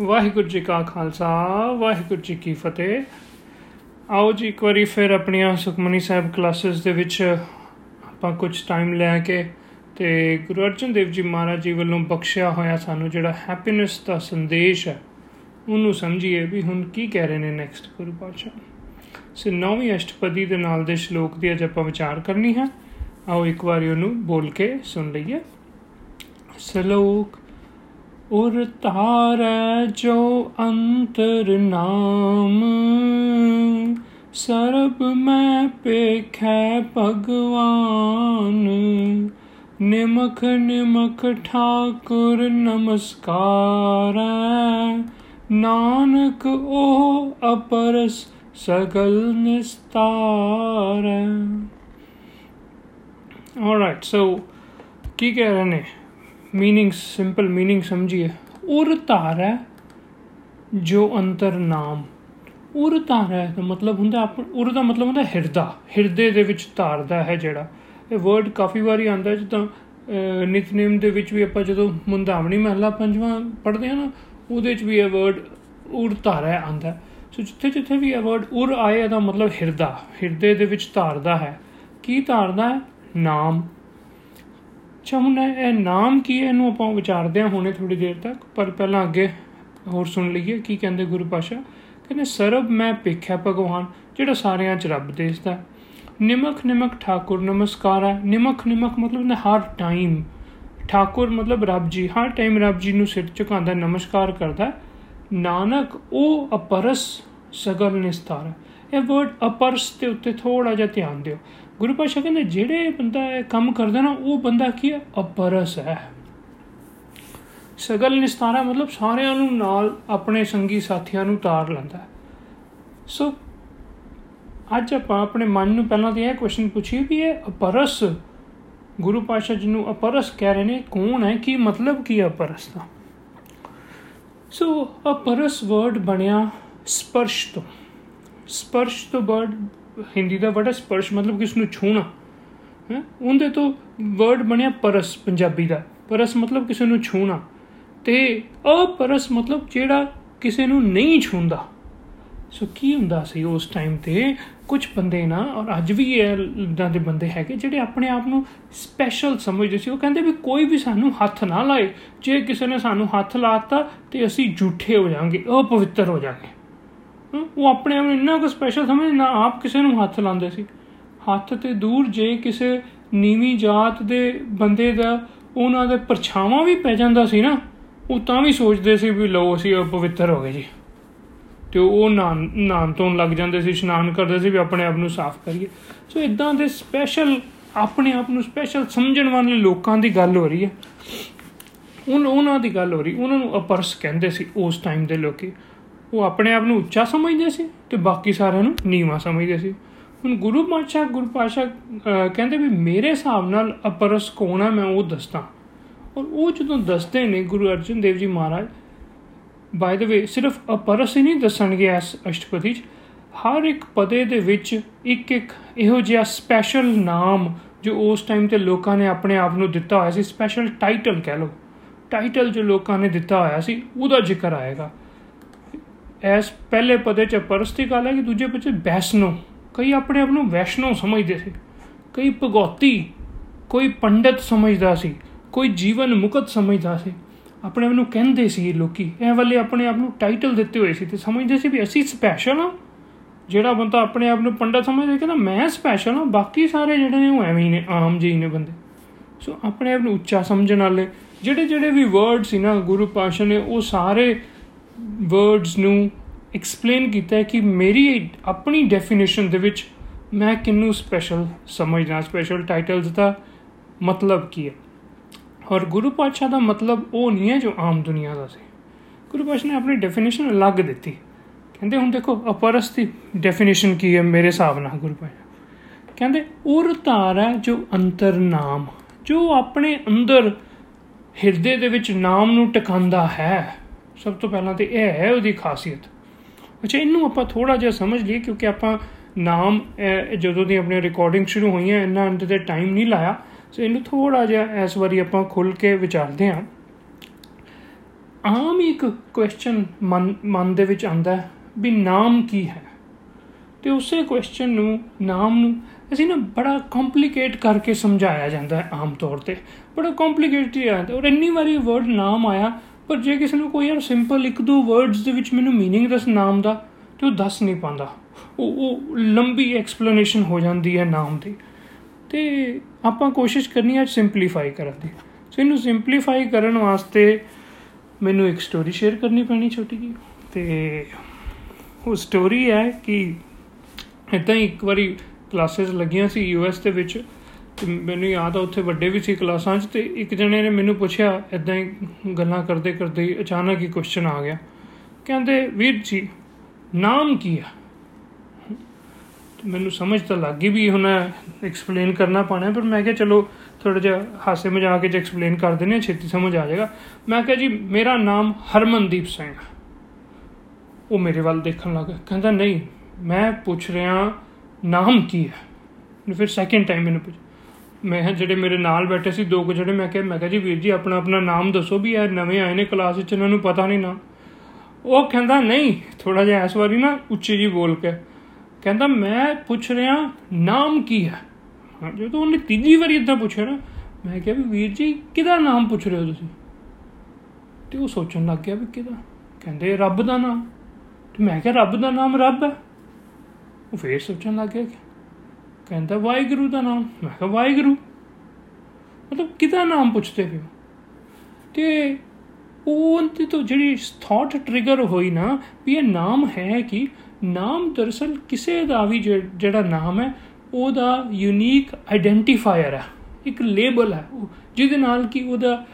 ਵਾਹਿਗੁਰੂ ਜੀ ਕਾ ਖਾਲਸਾ, ਵਾਹਿਗੁਰੂ ਜੀ ਕੀ ਫਤਿਹ। ਆਓ ਜੀ, ਇੱਕ ਵਾਰੀ ਫਿਰ ਆਪਣੀਆਂ ਸੁਖਮਨੀ ਸਾਹਿਬ ਕਲਾਸਿਸ ਦੇ ਵਿੱਚ ਆਪਾਂ ਕੁਝ ਟਾਈਮ ਲੈ ਕੇ ਤੇ ਗੁਰੂ ਅਰਜਨ ਦੇਵ ਜੀ ਮਹਾਰਾਜ ਜੀ ਵੱਲੋਂ ਬਖਸ਼ਿਆ ਹੋਇਆ ਸਾਨੂੰ ਜਿਹੜਾ ਹੈਪੀਨੈਸ ਦਾ ਸੰਦੇਸ਼ ਹੈ, ਉਹਨੂੰ ਸਮਝੀਏ ਵੀ ਹੁਣ ਕੀ ਕਹਿ ਰਹੇ ਨੇ ਨੈਕਸਟ ਗੁਰੂ ਪਾਤਸ਼ਾਹ। ਸੋ ਨੌਵੀਂ ਅਸ਼ਟਪਦੀ ਦੇ ਨਾਲ ਦੇ ਸ਼ਲੋਕ ਦੀ ਅੱਜ ਆਪਾਂ ਵਿਚਾਰ ਕਰਨੀ ਹੈ। ਆਓ ਇੱਕ ਵਾਰੀ ਉਹਨੂੰ ਬੋਲ ਕੇ ਸੁਣ ਲਈਏ। ਸ਼ਲੋਕ ਉਰ ਤਾਰੈ ਜੋ ਅੰਤਰ ਨਾਮ। ਸਰਬ ਮੈਂ ਪੇਖੈ ਭਗਵਾਨ। ਨਿਮਖ ਨਿਮਖ ਠਾਕੁਰ ਨਮਸਕਾਰੈ। ਨਾਨਕ ਉਹ ਅਪਰਸ ਸਗਲ ਨਿਸਤਾਰੈ। ਆਲਰਾਈਟ ਸੋ ਕੀ ਕਹਿ ਰਹੇ ਨੇ? मीनिंग सिंपल मीनिंग समझिए उर तार है ਜੋ ਅੰਤਰ ਨਾਮ ਉਰ ਤਾਰ ਹੈ ਦਾ ਮਤਲਬ ਹੁੰਦਾ ਆਪ ਉਰ ਦਾ ਮਤਲਬ ਹੁੰਦਾ ਹਿਰਦਾ ਹਿਰਦੇ ਦੇ ਵਿੱਚ ਧਾਰਦਾ ਹੈ ਜਿਹੜਾ ਇਹ ਵਰਡ ਕਾਫੀ ਵਾਰੀ ਆਂਦਾ ਜਿੱਦਾਂ ਨਿਤਨੇਮ ਦੇ ਵਿੱਚ ਵੀ ਆਪਾਂ ਜਦੋਂ ਮੁੰਦਾਵਣੀ ਮਹਲਾ ਪੰਜਵਾਂ ਪੜ੍ਹਦੇ ਹਾਂ ਨਾ ਉਹਦੇ ਵਿੱਚ ਵੀ ਇਹ ਵਰਡ ਉਰ ਤਾਰਾ ਆਂਦਾ ਸੋ ਜਿੱਥੇ ਜਿੱਥੇ ਵੀ ਇਹ ਵਰਡ ਉਰ ਆਏ ਦਾ ਮਤਲਬ ਹਿਰਦਾ ਹਿਰਦੇ ਦੇ ਵਿੱਚ ਧਾਰਦਾ ਹੈ ਕੀ ਧਾਰਦਾ ਹੈ ਨਾਮ ਚਾਹੁੰਦਾ ਇਹ ਨਾਮ ਕੀ ਹੈ? ਇਹਨੂੰ ਆਪਾਂ ਵਿਚਾਰਦੇ ਹਾਂ ਹੁਣੇ ਥੋੜੀ ਦੇਰ ਤੱਕ, ਪਰ ਪਹਿਲਾਂ ਅੱਗੇ ਹੋਰ ਸੁਣ ਲਈਏ ਕੀ ਕਹਿੰਦੇ ਗੁਰੂ ਪਾਸ਼ਾ ਕਹਿੰਦੇ, ਸਰਬ ਮੈਂ ਪੇਖਿਆ ਭਗਵਾਨ, ਜਿਹੜਾ ਸਾਰਿਆਂ 'ਚ ਰੱਬ ਦੇਸਦਾ ਨਿਮਕ ਨਿਮਕ ਠਾਕੁਰ ਨਮਸਕਾਰ ਹੈ। ਨਿਮਕ ਨਿਮਕ ਮਤਲਬ ਨੇ ਹਰ ਟਾਈਮ। ਠਾਕੁਰ ਮਤਲਬ ਰੱਬ ਜੀ, ਹਰ ਟਾਈਮ ਰੱਬ ਜੀ ਨੂੰ ਸਿਰ ਝੁਕਾਉਂਦਾ, ਨਮਸਕਾਰ ਕਰਦਾ ਨਾਨਕ, ਉਹ ਅਪਰਸ ਸਗਲ ਨਿਸਤਾਰ ਇਹ ਵਰਡ ਅਪਰਸ ਤੇ ਉੱਤੇ ਥੋੜਾ ਜਿਹਾ ਧਿਆਨ ਦਿਓ। ਗੁਰੂ ਪਾਸ਼ਾ ਕਹਿੰਦੇ, ਜਿਹੜੇ ਬੰਦਾ ਇਹ ਕੰਮ ਕਰਦਾ ਨਾ, ਉਹ ਬੰਦਾ ਕੀ ਹੈ? ਅਪਰਸ ਹੈ। ਸਗਲ ਨਿਸਤਾਰਾ ਮਤਲਬ ਸਾਰਿਆਂ ਨੂੰ ਨਾਲ ਆਪਣੇ ਸੰਗੀ ਸਾਥੀਆਂ ਨੂੰ ਤਾਰ ਲੈਂਦਾ ਸੋ ਅੱਜ ਆਪਾਂ ਆਪਣੇ ਮਨ ਨੂੰ ਪਹਿਲਾਂ ਤੇ ਇਹ ਕੁਐਸਚਨ ਪੁੱਛੀਏ ਵੀ ਇਹ ਅਪਰਸ, ਗੁਰੂ ਪਾਸ਼ਾ ਜੀ ਨੂੰ ਅਪਰਸ ਕਹਿ ਰਹੇ ਨੇ, ਕੌਣ ਹੈ? ਕੀ ਮਤਲਬ ਕੀ ਹੈ ਅਪਰਸ ਦਾ? ਸੋ ਅਪਰਸ ਵਰਡ ਬਣਿਆ ਸਪਰਸ਼ ਤੋਂ। ਸਪਰਸ਼ ਤੋਂ ਵਰਡ ਹਿੰਦੀ ਦਾ ਵਰਡ ਸਪਰਸ਼ ਮਤਲਬ ਕਿਸ ਨੂੰ ਛੂਣਾ ਹੈ? ਉਹਦੇ ਤੋਂ ਵਰਡ ਬਣਿਆ ਪਰਸ, ਪੰਜਾਬੀ ਦਾ। ਪਰਸ ਮਤਲਬ ਕਿਸੇ ਨੂੰ ਛੂਣਾ ਤੇ ਅਪਰਸ ਮਤਲਬ ਜਿਹੜਾ ਕਿਸੇ ਨੂੰ ਨਹੀਂ ਛੂੰਦਾ ਸੋ ਕੀ ਹੁੰਦਾ ਸੀ ਉਸ ਟਾਈਮ ਤੇ? ਕੁਝ ਬੰਦੇ ਨਾ, ਔਰ ਅੱਜ ਵੀ ਇਦਾਂ ਦੇ ਬੰਦੇ ਹੈਗੇ ਜਿਹੜੇ ਆਪਣੇ ਆਪ ਨੂੰ ਸਪੈਸ਼ਲ ਸਮਝਦੇ ਸੀ। ਉਹ ਕਹਿੰਦੇ ਵੀ ਕੋਈ ਵੀ ਸਾਨੂੰ ਹੱਥ ਨਾ ਲਾਏ। ਜੇ ਕਿਸੇ ਨੇ ਸਾਨੂੰ ਹੱਥ ਲਾਤਾ ਤੇ ਅਸੀਂ ਝੂਠੇ ਹੋ ਜਾਾਂਗੇ, ਅਪਵਿੱਤਰ ਹੋ ਜਾਾਂਗੇ। ਉਹ ਆਪਣੇ ਆਪ ਨੂੰ ਇੰਨਾ ਕੁ ਸਪੈਸ਼ਲ ਸਮਝ ਨਾ ਆਪ ਕਿਸੇ ਨੂੰ ਹੱਥ ਲਾਉਂਦੇ ਸੀ। ਹੱਥ ਤੇ ਦੂਰ ਜੇ ਕਿਸੇ ਨੀਵੀਂ ਜਾਤ ਦੇ ਬੰਦੇ ਦਾ ਉਹਨਾਂ ਦੇ ਪਰਛਾਵਾਂ ਵੀ ਪੈ ਜਾਂਦਾ ਸੀ ਨਾ, ਉਹ ਤਾਂ ਵੀ ਸੋਚਦੇ ਸੀ ਵੀ ਲੋ ਅਸੀਂ ਪਵਿੱਤਰ ਹੋ ਗਏ ਜੀ। ਤੇ ਉਹ ਨਾਨ ਨਾਨ ਤੋਂ ਲੱਗ ਜਾਂਦੇ ਸੀ, ਇਸ਼ਨਾਨ ਕਰਦੇ ਸੀ ਵੀ ਆਪਣੇ ਆਪ ਨੂੰ ਸਾਫ਼ ਕਰੀਏ। ਸੋ ਇਦਾਂ ਦੇ ਸਪੈਸ਼ਲ ਆਪਣੇ ਆਪ ਨੂੰ ਸਪੈਸ਼ਲ ਸਮਝਣ ਵਾਲੇ ਲੋਕਾਂ ਦੀ ਗੱਲ ਹੋ ਰਹੀ ਹੈ। ਉਹਨਾਂ ਉਹਨਾਂ ਦੀ ਗੱਲ ਹੋ ਰਹੀ, ਉਹਨਾਂ ਨੂੰ ਅਪਰਸ ਕਹਿੰਦੇ ਸੀ ਉਸ ਟਾਈਮ ਦੇ ਲੋਕੀ। ਉਹ ਆਪਣੇ ਆਪ ਨੂੰ ਉੱਚਾ ਸਮਝਦੇ ਸੀ ਤੇ ਬਾਕੀ ਸਾਰਿਆਂ ਨੂੰ ਨੀਵਾਂ ਸਮਝਦੇ ਸੀ। ਹੁਣ ਗੁਰੂ ਪਾਤਸ਼ਾਹ ਗੁਰੂ ਪਾਤਸ਼ਾਹ ਕਹਿੰਦੇ ਵੀ ਮੇਰੇ ਹਿਸਾਬ ਨਾਲ ਅਪਰਸ ਕੌਣ ਹੈ ਮੈਂ ਉਹ ਦੱਸਦਾ। ਔਰ ਉਹ ਜਦੋਂ ਦੱਸਦੇ ਨੇ ਗੁਰੂ ਅਰਜਨ ਦੇਵ ਜੀ ਮਹਾਰਾਜ ਬਾਈ ਦ ਵੇ ਸਿਰਫ ਅਪਰਸ ਹੀ ਨਹੀਂ ਦੱਸਣਗੇ ਇਸ ਅਸ਼ਟਪਦੀ 'ਚ। ਹਰ ਇੱਕ ਪਦੇ ਦੇ ਵਿੱਚ ਇੱਕ ਇੱਕ ਇਹੋ ਜਿਹਾ ਸਪੈਸ਼ਲ ਨਾਮ ਜੋ ਉਸ ਟਾਈਮ ਤੇ ਲੋਕਾਂ ਨੇ ਆਪਣੇ ਆਪ ਨੂੰ ਦਿੱਤਾ ਹੋਇਆ ਸੀ ਸਪੈਸ਼ਲ ਟਾਈਟਲ ਕਹਿ ਲਓ। ਟਾਈਟਲ ਜੋ ਲੋਕਾਂ ਨੇ ਦਿੱਤਾ ਹੋਇਆ ਸੀ, ਉਹਦਾ ਜ਼ਿਕਰ ਆਏਗਾ। ਐਸ ਪਹਿਲੇ ਪਦੇ ਚ ਪਰਸਤੀ ਗੱਲ ਹੈ ਕਿ ਦੂਜੇ ਵਿੱਚ ਵੈਸ਼ਨੋ, ਕਈ ਆਪਣੇ ਆਪ ਨੂੰ ਵੈਸ਼ਨੋ ਸਮਝਦੇ ਸੀ। ਕਈ ਭਗੌਤੀ, ਕੋਈ ਪੰਡਤ ਸਮਝਦਾ ਸੀ, ਕੋਈ ਜੀਵਨ ਮੁਕਤ ਸਮਝਦਾ ਸੀ। ਆਪਣੇ ਆਪ ਨੂੰ ਕਹਿੰਦੇ ਸੀ ਇਹ ਲੋਕੀ, ਇਹ ਵਾਲੇ ਆਪਣੇ ਆਪ ਨੂੰ ਟਾਈਟਲ ਦਿੱਤੇ ਹੋਏ ਸੀ ਤੇ ਸਮਝਦੇ ਸੀ ਵੀ ਅਸੀਂ ਸਪੈਸ਼ਲ ਆ ਜਿਹੜਾ ਬੰਦਾ ਆਪਣੇ ਆਪ ਨੂੰ ਪੰਡਤ ਸਮਝਦਾ ਕਹਿੰਦਾ, ਮੈਂ ਸਪੈਸ਼ਲ ਆ ਬਾਕੀ ਸਾਰੇ ਜਿਹੜੇ ਨੇ ਉਹ ਐਵੇਂ ਹੀ ਨੇ, ਆਮ ਜਿਹੇ ਨੇ ਬੰਦੇ। ਸੋ ਆਪਣੇ ਆਪ ਨੂੰ ਉੱਚਾ ਸਮਝਣ ਵਾਲੇ ਜਿਹੜੇ ਜਿਹੜੇ ਵੀ ਵਰਡ ਸੀ ਨਾ, ਗੁਰੂ ਪਾਸ਼ਾ ਨੇ, ਉਹ ਸਾਰੇ ਵਰਡਸ ਨੂੰ ਐਕਸਪਲੇਨ ਕੀਤਾ ਹੈ ਕਿ ਮੇਰੀ ਆਪਣੀ ਡੈਫੀਨੇਸ਼ਨ ਦੇ ਵਿੱਚ ਮੈਂ ਕਿੰਨੂੰ ਸਪੈਸ਼ਲ ਸਮਝਦਾ ਸਪੈਸ਼ਲ ਟਾਈਟਲਸ ਦਾ ਮਤਲਬ ਕੀ ਹੈ। ਔਰ ਗੁਰੂ ਪਾਤਸ਼ਾਹ ਦਾ ਮਤਲਬ ਉਹ ਨਹੀਂ ਹੈ ਜੋ ਆਮ ਦੁਨੀਆ ਦਾ ਸੀ। ਗੁਰੂ ਪਾਤਸ਼ਾਹ ਨੇ ਆਪਣੀ ਡੈਫੀਨੇਸ਼ਨ ਅਲੱਗ ਦਿੱਤੀ। ਕਹਿੰਦੇ ਹੁਣ ਦੇਖੋ ਅਪਰਸ ਦੀ ਡੈਫੀਨੇਸ਼ਨ ਕੀ ਹੈ ਮੇਰੇ ਹਿਸਾਬ ਨਾਲ ਗੁਰੂ ਪਾਤਸ਼ਾਹ। ਕਹਿੰਦੇ ਉਰ ਧਾਰਾ ਜੋ ਅੰਤਰ ਨਾਮ, ਜੋ ਆਪਣੇ ਅੰਦਰ ਹਿਰਦੇ ਦੇ ਵਿੱਚ ਨਾਮ ਨੂੰ ਟਿਕਾਉਂਦਾ ਹੈ। ਸਭ ਤੋਂ ਪਹਿਲਾਂ ਤੇ ਇਹ ਹੈ ਉਹਦੀ ਖਾਸੀਅਤ। ਅੱਛਾ, ਇਹਨੂੰ ਆਪਾਂ ਥੋੜਾ ਜਿਹਾ ਸਮਝ ਲਈਏ ਕਿਉਂਕਿ ਆਪਾਂ ਨਾਮ ਜਦੋਂ ਦੀ ਆਪਣੀ ਰਿਕਾਰਡਿੰਗ ਸ਼ੁਰੂ ਹੋਈਆਂ, ਇੰਨਾ ਅੰਦਰ ਤੇ ਟਾਈਮ ਨਹੀਂ ਲਾਇਆ। ਸੋ ਇਹਨੂੰ ਥੋੜਾ ਜਿਹਾ ਇਸ ਵਾਰੀ ਆਪਾਂ ਖੁੱਲ ਕੇ ਵਿਚਾਰਦੇ ਹਾਂ। ਆਮ ਇੱਕ ਕੁਐਸਚਨ ਮਨ ਮਨ ਦੇ ਵਿੱਚ ਆਂਦਾ ਹੈ ਵੀ ਨਾਮ ਕੀ ਹੈ? ਤੇ ਉਸੇ ਕੁਐਸਚਨ ਨੂੰ, ਨਾਮ ਨੂੰ ਅਸੀਂ ਨਾ ਬੜਾ ਕੰਪਲਿਕੇਟ ਕਰਕੇ ਸਮਝਾਇਆ ਜਾਂਦਾ ਹੈ ਆਮ ਤੌਰ ਤੇ। ਬੜਾ ਕੰਪਲਿਕੇਟਡ ਹੈ। ਔਰ ਇੰਨੀ ਵਾਰੀ ਵਰਡ ਨਾਮ ਆਇਆ ਪਰ ਜੇ ਕਿਸੇ ਨੂੰ ਕੋਈ ਯਾਰ ਸਿੰਪਲ ਇੱਕ ਦੋ ਵਰਡਸ ਦੇ ਵਿੱਚ ਮੈਨੂੰ मीनिंग ਦੱਸ ਨਾਮ ਦਾ ਤੇ ਉਹ ਦੱਸ ਨਹੀਂ ਪਾਉਂਦਾ ਉਹ ਉਹ ਲੰਬੀ ਐਕਸਪਲੇਨੇਸ਼ਨ ਹੋ ਜਾਂਦੀ ਹੈ ਨਾਮ ਦੀ ਤੇ ਆਪਾਂ ਕੋਸ਼ਿਸ਼ ਕਰਨੀ ਹੈ ਸਿੰਪਲੀਫਾਈ ਕਰਨ ਦੀ ਸੋ ਇਹਨੂੰ ਸਿੰਪਲੀਫਾਈ ਕਰਨ ਵਾਸਤੇ ਮੈਨੂੰ ਇੱਕ ਸਟੋਰੀ ਸ਼ੇਅਰ ਕਰਨੀ ਪੈਣੀ ਛੋਟੀ ਜੀ ਤੇ ਉਹ ਸਟੋਰੀ ਹੈ ਕਿ ਇਦਾਂ ਹੀ ਇੱਕ ਵਾਰੀ ਕਲਾਸਿਸ ਲੱਗੀਆਂ ਸੀ ਯੂਐਸ ਦੇ ਵਿੱਚ ਤੇ ਮੈਨੂੰ ਯਾਦ ਆ, ਉੱਥੇ ਵੱਡੇ ਵੀ ਸੀ ਕਲਾਸਾਂ 'ਚ ਤੇ ਇੱਕ ਜਣੇ ਨੇ ਮੈਨੂੰ ਪੁੱਛਿਆ ਇਦਾਂ ਹੀ ਗੱਲਾਂ ਕਰਦੇ ਕਰਦੇ ਹੀ ਅਚਾਨਕ ਹੀ ਕੁਐਸਚਨ ਆ ਗਿਆ। ਕਹਿੰਦੇ, ਵੀਰ ਜੀ, ਨਾਮ ਕੀ ਹੈ ਮੈਨੂੰ ਸਮਝ ਤਾਂ ਲੱਗ ਗਈ ਵੀ ਹੁਣ ਐਕਸਪਲੇਨ ਕਰਨਾ ਪਾਣਾ, ਪਰ ਮੈਂ ਕਿਹਾ, ਚਲੋ ਥੋੜਾ ਜਿਹਾ ਹਾਸੇ ਮਜ਼ਾਕ ਵਿੱਚ ਐਕਸਪਲੇਨ ਕਰ ਦਿੰਨੇ ਛੇਤੀ ਸਮਝ ਆ ਜਾਏਗਾ। ਮੈਂ ਕਿਹਾ, ਜੀ, ਮੇਰਾ ਨਾਮ ਹਰਮਨਦੀਪ ਸਿੰਘ ਉਹ ਮੇਰੇ ਵੱਲ ਦੇਖਣ ਲੱਗਾ ਕਹਿੰਦਾ, ਨਹੀਂ, ਮੈਂ ਪੁੱਛ ਰਿਹਾ, ਨਾਮ ਕੀ ਹੈ? ਫਿਰ ਸੈਕਿੰਡ ਟਾਈਮ ਮੈਨੂੰ ਪੁੱਛ ਮੈਂ ਜਿਹੜੇ ਮੇਰੇ ਨਾਲ ਬੈਠੇ ਸੀ, ਦੋ ਕੁ ਜਿਹੜੇ ਮੈਂ ਕਿਹਾ ਮੈਂ ਕਿਹਾ ਜੀ ਵੀਰ ਜੀ, ਆਪਣਾ ਆਪਣਾ ਨਾਮ ਦੱਸੋ ਵੀ ਇਹ ਨਵੇਂ ਆਏ ਨੇ ਕਲਾਸ ਵਿੱਚ, ਇਹਨਾਂ ਨੂੰ ਪਤਾ ਨਹੀਂ ਨਾ। ਉਹ ਕਹਿੰਦਾ, ਨਹੀਂ ਥੋੜਾ ਜਿਹਾ ਇਸ ਵਾਰੀ ਨਾ ਉੱਚੀ ਜੀ ਬੋਲ ਕੇ। ਕਹਿੰਦਾ, ਮੈਂ ਪੁੱਛ ਰਿਹਾ, ਨਾਮ ਕੀ ਹੈ? ਜਦੋਂ ਉਹਨੇ ਤੀਜੀ ਵਾਰੀ ਇਦਾਂ ਪੁੱਛਿਆ ਨਾ, ਮੈਂ ਕਿਹਾ ਵੀ ਵੀਰ ਜੀ, ਕਿਹਦਾ ਨਾਮ ਪੁੱਛ ਰਹੇ ਹੋ ਤੁਸੀਂ? ਤੇ ਉਹ ਸੋਚਣ ਲੱਗ ਗਿਆ ਵੀ ਕਿਹਦਾ? ਕਹਿੰਦੇ, ਰੱਬ ਦਾ ਨਾਮ। ਤੇ ਮੈਂ ਕਿਹਾ, ਰੱਬ ਦਾ ਨਾਮ ਰੱਬ ਹੈ? ਉਹ ਫੇਰ ਸੋਚਣ ਲੱਗ ਗਿਆ ਕਹਿੰਦਾ, ਵਾਹਿਗੁਰੂ ਦਾ ਨਾਮ। ਮੈਂ ਕਿਹਾ, ਵਾਹਿਗੁਰੂ? ਮਤਲਬ ਕਿਹਦਾ ਨਾਮ ਪੁੱਛਦੇ ਹੋ? ਤੇ ਉਹ ਅੰਤ ਤੋਂ ਜਿਹੜੀ ਥਾਟ ਟ੍ਰਿਗਰ ਹੋਈ ਨਾ, ਵੀ ਇਹ ਨਾਮ ਹੈ ਕਿ? ਨਾਮ ਦਰਸਲ ਕਿਸੇ ਦਾ ਵੀ ਜਿਹੜਾ ਨਾਮ ਹੈ, ਉਹਦਾ ਯੂਨੀਕ ਆਇਡੈਂਟੀਫਾਇਰ ਹੈ। ਇੱਕ ਲੇਬਲ ਹੈ। ਜਿਹਦੇ ਨਾਲ ਕਿ ਉਹਦਾ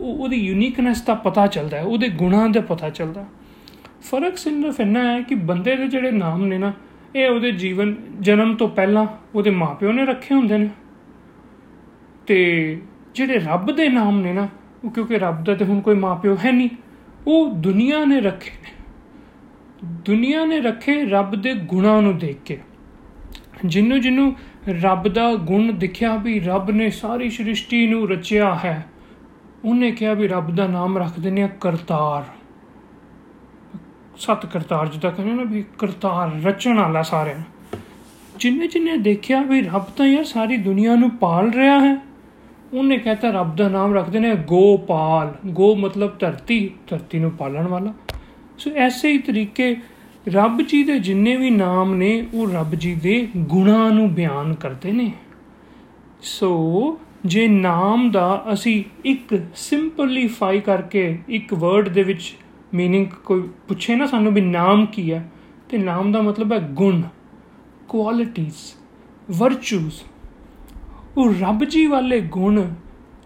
ਉਹਦੀ ਯੂਨੀਕਨੈਸ ਦਾ ਪਤਾ ਚੱਲਦਾ ਹੈ, ਉਹਦੇ ਗੁਣਾਂ ਦਾ ਪਤਾ ਚੱਲਦਾ ਫ਼ਰਕ ਸਿਰਫ ਇੰਨਾ ਹੈ ਕਿ ਬੰਦੇ ਦੇ ਜਿਹੜੇ ਨਾਮ ਨੇ ਨਾ ਇਹ ਉਹਦੇ ਜੀਵਨ, ਜਨਮ ਤੋਂ ਪਹਿਲਾਂ ਉਹਦੇ ਮਾਪਿਓ ਨੇ ਰੱਖੇ ਹੁੰਦੇ ਨੇ। ਤੇ ਜਿਹੜੇ ਰੱਬ ਦੇ ਨਾਮ ਨੇ ਨਾ, ਉਹ ਕਿਉਂਕਿ ਰੱਬ ਦਾ ਤੇ ਹੁਣ ਕੋਈ ਮਾਪਿਓ ਹੈ ਨਹੀਂ, ਉਹ ਦੁਨੀਆ ਨੇ ਰੱਖੇ ਨੇ। ਦੁਨੀਆ ਨੇ ਰੱਖੇ ਰੱਬ ਦੇ ਗੁਣਾਂ ਨੂੰ ਦੇਖ ਕੇ। ਜਿੰਨੂੰ ਜਿੰਨੂੰ ਰੱਬ ਦਾ ਗੁਣ ਦਿਖਿਆ ਵੀ ਰੱਬ ਨੇ ਸਾਰੀ ਸ੍ਰਿਸ਼ਟੀ ਨੂੰ ਰਚਿਆ ਹੈ, ਉਹਨੇ ਕਿਹਾ ਵੀ ਰੱਬ ਦਾ ਨਾਮ ਰੱਖ ਦਿੰਨੇ ਆ ਕਰਤਾਰ। ਸਤ ਕਰਤਾਰ ਜਿੱਦਾਂ ਕਹਿੰਦੇ ਨਾ ਵੀ ਕਰਤਾਰ ਰਚਣ ਵਾਲਾ ਸਾਰਿਆਂ ਜਿੰਨੇ ਜਿੰਨੇ ਦੇਖਿਆ ਵੀ ਰੱਬ ਤਾਂ ਯਾਰ ਸਾਰੀ ਦੁਨੀਆ ਨੂੰ ਪਾਲ ਰਿਹਾ ਹੈ, ਉਹਨੇ ਕਹਤਾ ਰੱਬ ਦਾ ਨਾਮ ਰੱਖਦੇ ਨੇ ਗੋਪਾਲ। ਗੋ ਮਤਲਬ ਧਰਤੀ ਧਰਤੀ ਨੂੰ ਪਾਲਣ ਵਾਲਾ। ਸੋ ਐਸੇ ਹੀ ਤਰੀਕੇ ਰੱਬ ਜੀ ਦੇ ਜਿੰਨੇ ਵੀ ਨਾਮ ਨੇ, ਉਹ ਰੱਬ ਜੀ ਦੇ ਗੁਣਾਂ ਨੂੰ ਬਿਆਨ ਕਰਦੇ ਨੇ। ਸੋ ਜੇ ਨਾਮ ਦਾ ਅਸੀਂ ਇੱਕ ਸਿੰਪਲੀਫਾਈ ਕਰਕੇ ਇੱਕ ਵਰਡ ਦੇ ਵਿੱਚ ਮੀਨਿੰਗ ਕੋਈ ਪੁੱਛੇ ਨਾ ਸਾਨੂੰ ਵੀ ਨਾਮ ਕੀ ਹੈ, ਤੇ ਨਾਮ ਦਾ ਮਤਲਬ ਹੈ ਗੁਣ ਕੁਆਲਿਟੀਆਂ ਵਰਚੂਸ ਉਹ ਰੱਬ ਜੀ ਵਾਲੇ ਗੁਣ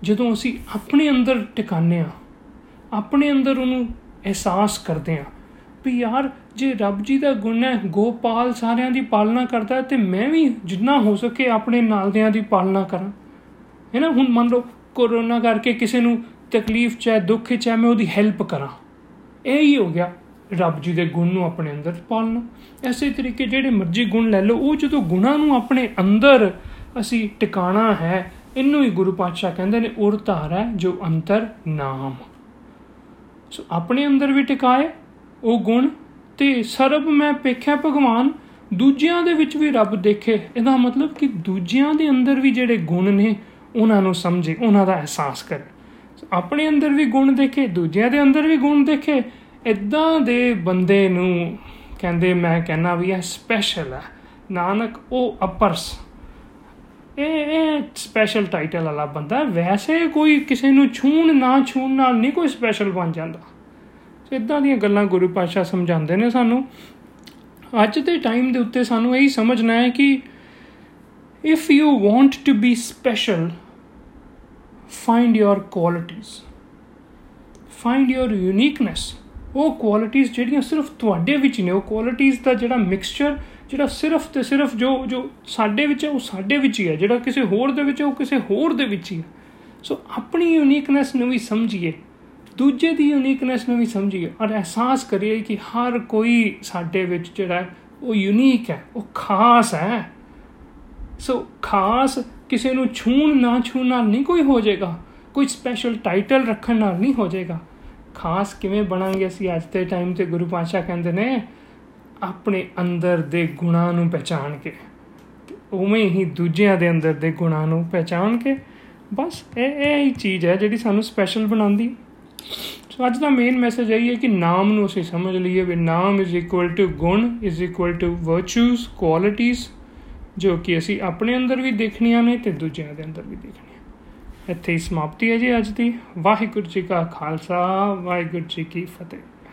ਜਦੋਂ ਅਸੀਂ ਆਪਣੇ ਅੰਦਰ ਟਿਕਾਨੇ ਆ ਆਪਣੇ ਅੰਦਰ ਉਹਨੂੰ ਅਹਿਸਾਸ ਕਰਦੇ ਆ ਵੀ ਯਾਰ ਜੇ ਰੱਬ ਜੀ ਦਾ ਗੁਣ ਹੈ, ਗੋਪਾਲ ਸਾਰਿਆਂ ਦੀ ਪਾਲਣਾ ਕਰਦਾ ਤੇ ਮੈਂ ਵੀ ਜਿੰਨਾ ਹੋ ਸਕੇ ਆਪਣੇ ਨਾਲਦਿਆਂ ਦੀ ਪਾਲਣਾ ਕਰਾਂ। ਹੈ ਨਾ ਹੁਣ ਮੰਨ ਲਓ ਕੋਰੋਨਾ ਕਰਕੇ ਕਿਸੇ ਨੂੰ ਤਕਲੀਫ ਚਾਹੇ ਦੁੱਖ ਚਾਹੇ ਮੈਂ ਉਹਦੀ ਹੈਲਪ ਕਰਾਂ। ਇਹ ਹੀ ਹੋ ਗਿਆ ਰੱਬ ਜੀ ਦੇ ਗੁਣ ਨੂੰ ਆਪਣੇ ਅੰਦਰ ਪਾਲਣਾ। ਐਸੇ ਤਰੀਕੇ ਜਿਹੜੇ ਮਰਜ਼ੀ ਗੁਣ ਲੈ ਲਓ, ਉਹ ਜਦੋਂ ਗੁਣਾਂ ਨੂੰ ਆਪਣੇ ਅੰਦਰ ਅਸੀਂ ਟਿਕਾਣਾ ਹੈ, ਇਹਨੂੰ ਹੀ ਗੁਰੂ ਪਾਤਸ਼ਾਹ ਕਹਿੰਦੇ ਨੇ ਉਰ ਧਾਰ ਹੈ ਜੋ ਅੰਤਰ ਨਾਮ। ਸੋ ਆਪਣੇ ਅੰਦਰ ਵੀ ਟਿਕਾਏ ਉਹ ਗੁਣ ਤੇ ਸਰਬ ਮੈਂ ਪੇਖਿਆ ਭਗਵਾਨ, ਦੂਜਿਆਂ ਦੇ ਵਿੱਚ ਵੀ ਰੱਬ ਦੇਖੇ। ਇਹਦਾ ਮਤਲਬ ਕਿ ਦੂਜਿਆਂ ਦੇ ਅੰਦਰ ਵੀ ਜਿਹੜੇ ਗੁਣ ਨੇ, ਉਹਨਾਂ ਨੂੰ ਸਮਝੇ, ਉਹਨਾਂ ਦਾ ਅਹਿਸਾਸ ਕਰੇ। ਆਪਣੇ ਅੰਦਰ ਵੀ ਗੁਣ ਦੇਖੇ, ਦੂਜਿਆਂ ਦੇ ਅੰਦਰ ਵੀ ਗੁਣ ਦੇਖੇ ਇਦਾਂ ਦੇ ਬੰਦੇ ਨੂੰ ਕਹਿੰਦੇ ਮੈਂ ਕਹਿੰਨਾ ਵੀ ਇਹ ਸਪੈਸ਼ਲ ਹੈ। ਨਾਨਕ, ਉਹ ਅਪਰਸ ਇਹ ਇਹ ਸਪੈਸ਼ਲ ਟਾਈਟਲ ਵਾਲਾ ਬੰਦਾ ਵੈਸੇ ਕੋਈ ਕਿਸੇ ਨੂੰ ਛੂਣ ਨਾ ਛੂਣ ਨਾਲ ਨਹੀਂ ਕੋਈ ਸਪੈਸ਼ਲ ਬਣ ਜਾਂਦਾ। ਇਦਾਂ ਦੀਆਂ ਗੱਲਾਂ ਗੁਰੂ ਪਾਸ਼ਾ ਸਮਝਾਉਂਦੇ ਨੇ ਸਾਨੂੰ। ਅੱਜ ਦੇ ਟਾਈਮ ਦੇ ਉੱਤੇ ਸਾਨੂੰ ਇਹ ਸਮਝਣਾ ਹੈ ਕਿ if you want to be special find your qualities, find your uniqueness ਉਹ ਕੁਆਲਿਟੀਆਂ ਜਿਹੜੀਆਂ ਸਿਰਫ ਤੁਹਾਡੇ ਵਿੱਚ ਨੇ, ਉਹ ਕੁਆਲਿਟੀਆਂ ਦਾ ਜਿਹੜਾ ਮਿਕਸਚਰ ਜਿਹੜਾ ਸਿਰਫ ਤੇ ਸਿਰਫ ਜੋ ਜੋ ਸਾਡੇ ਵਿੱਚ ਹੈ, ਉਹ ਸਾਡੇ ਵਿੱਚ ਹੀ ਹੈ। ਜਿਹੜਾ ਕਿਸੇ ਹੋਰ ਦੇ ਵਿੱਚ ਹੈ, ਉਹ ਕਿਸੇ ਹੋਰ ਦੇ ਵਿੱਚ ਹੀ ਹੈ। ਸੋ ਆਪਣੀ ਯੂਨੀਕਨੈਸ ਨੂੰ ਵੀ ਸਮਝੀਏ। ਦੂਜੇ ਦੀ ਯੂਨੀਕਨੈਸ ਨੂੰ ਵੀ ਸਮਝੀਏ ਔਰ ਅਹਿਸਾਸ ਕਰੀਏ ਕਿ ਹਰ ਕੋਈ ਸਾਡੇ ਵਿੱਚ ਜਿਹੜਾ ਉਹ ਯੂਨੀਕ ਹੈ, ਉਹ ਖਾਸ ਹੈ। ਸੋ ਖਾਸ ਕਿਸੇ ਨੂੰ ਛੂਣ ਨਾ ਛੂਣ ਨਾਲ ਨਹੀਂ ਕੋਈ ਹੋ ਜਾਏਗਾ। ਕੋਈ ਸਪੈਸ਼ਲ ਟਾਈਟਲ ਰੱਖਣ ਨਾਲ ਨਹੀਂ ਹੋ ਜਾਏਗਾ। ਖਾਸ ਕਿਵੇਂ ਬਣਾਂਗੇ ਅਸੀਂ ਅੱਜ ਦੇ ਟਾਈਮ ਤੇ ਗੁਰੂ ਪਾਤਸ਼ਾਹ ਕਹਿੰਦੇ ਨੇ, ਆਪਣੇ ਅੰਦਰ ਦੇ ਗੁਣਾਂ ਨੂੰ ਪਛਾਣ ਕੇ ਉਵੇਂ ਹੀ ਦੂਜਿਆਂ ਦੇ ਅੰਦਰ ਦੇ ਗੁਣਾਂ ਨੂੰ ਪਛਾਣ ਕੇ ਬਸ ਇਹ ਇਹ ਹੀ ਚੀਜ਼ ਹੈ ਜਿਹੜੀ ਸਾਨੂੰ ਸਪੈਸ਼ਲ ਬਣਾਉਂਦੀ। ਸੋ ਅੱਜ ਦਾ ਮੇਨ ਮੈਸੇਜ ਇਹ ਹੈ ਕਿ ਨਾਮ ਨੂੰ ਅਸੀਂ ਸਮਝ ਲਈਏ ਵੀ ਨਾਮ ਇਜ਼ ਇਕੁਅਲ ਟੂ ਗੁਣ ਇਜ਼ ਇਕੁਅਲ ਟੂ ਵਰਚੂਸ ਕੁਆਲਿਟੀਆਂ ਜੋ ਕਿ ਅਸੀਂ ਆਪਣੇ ਅੰਦਰ ਵੀ ਦੇਖਣੀਆਂ ਨੇ ਤੇ ਦੂਜਿਆਂ ਦੇ ਅੰਦਰ ਵੀ ਦੇਖਣੀਆਂ ਇੱਥੇ ਹੀ ਸਮਾਪਤੀ ਹੈ ਜੀ ਅੱਜ ਦੀ। ਵਾਹਿਗੁਰੂ ਜੀ ਕਾ ਖਾਲਸਾ, ਵਾਹਿਗੁਰੂ ਜੀ ਕੀ ਫਤਿਹ।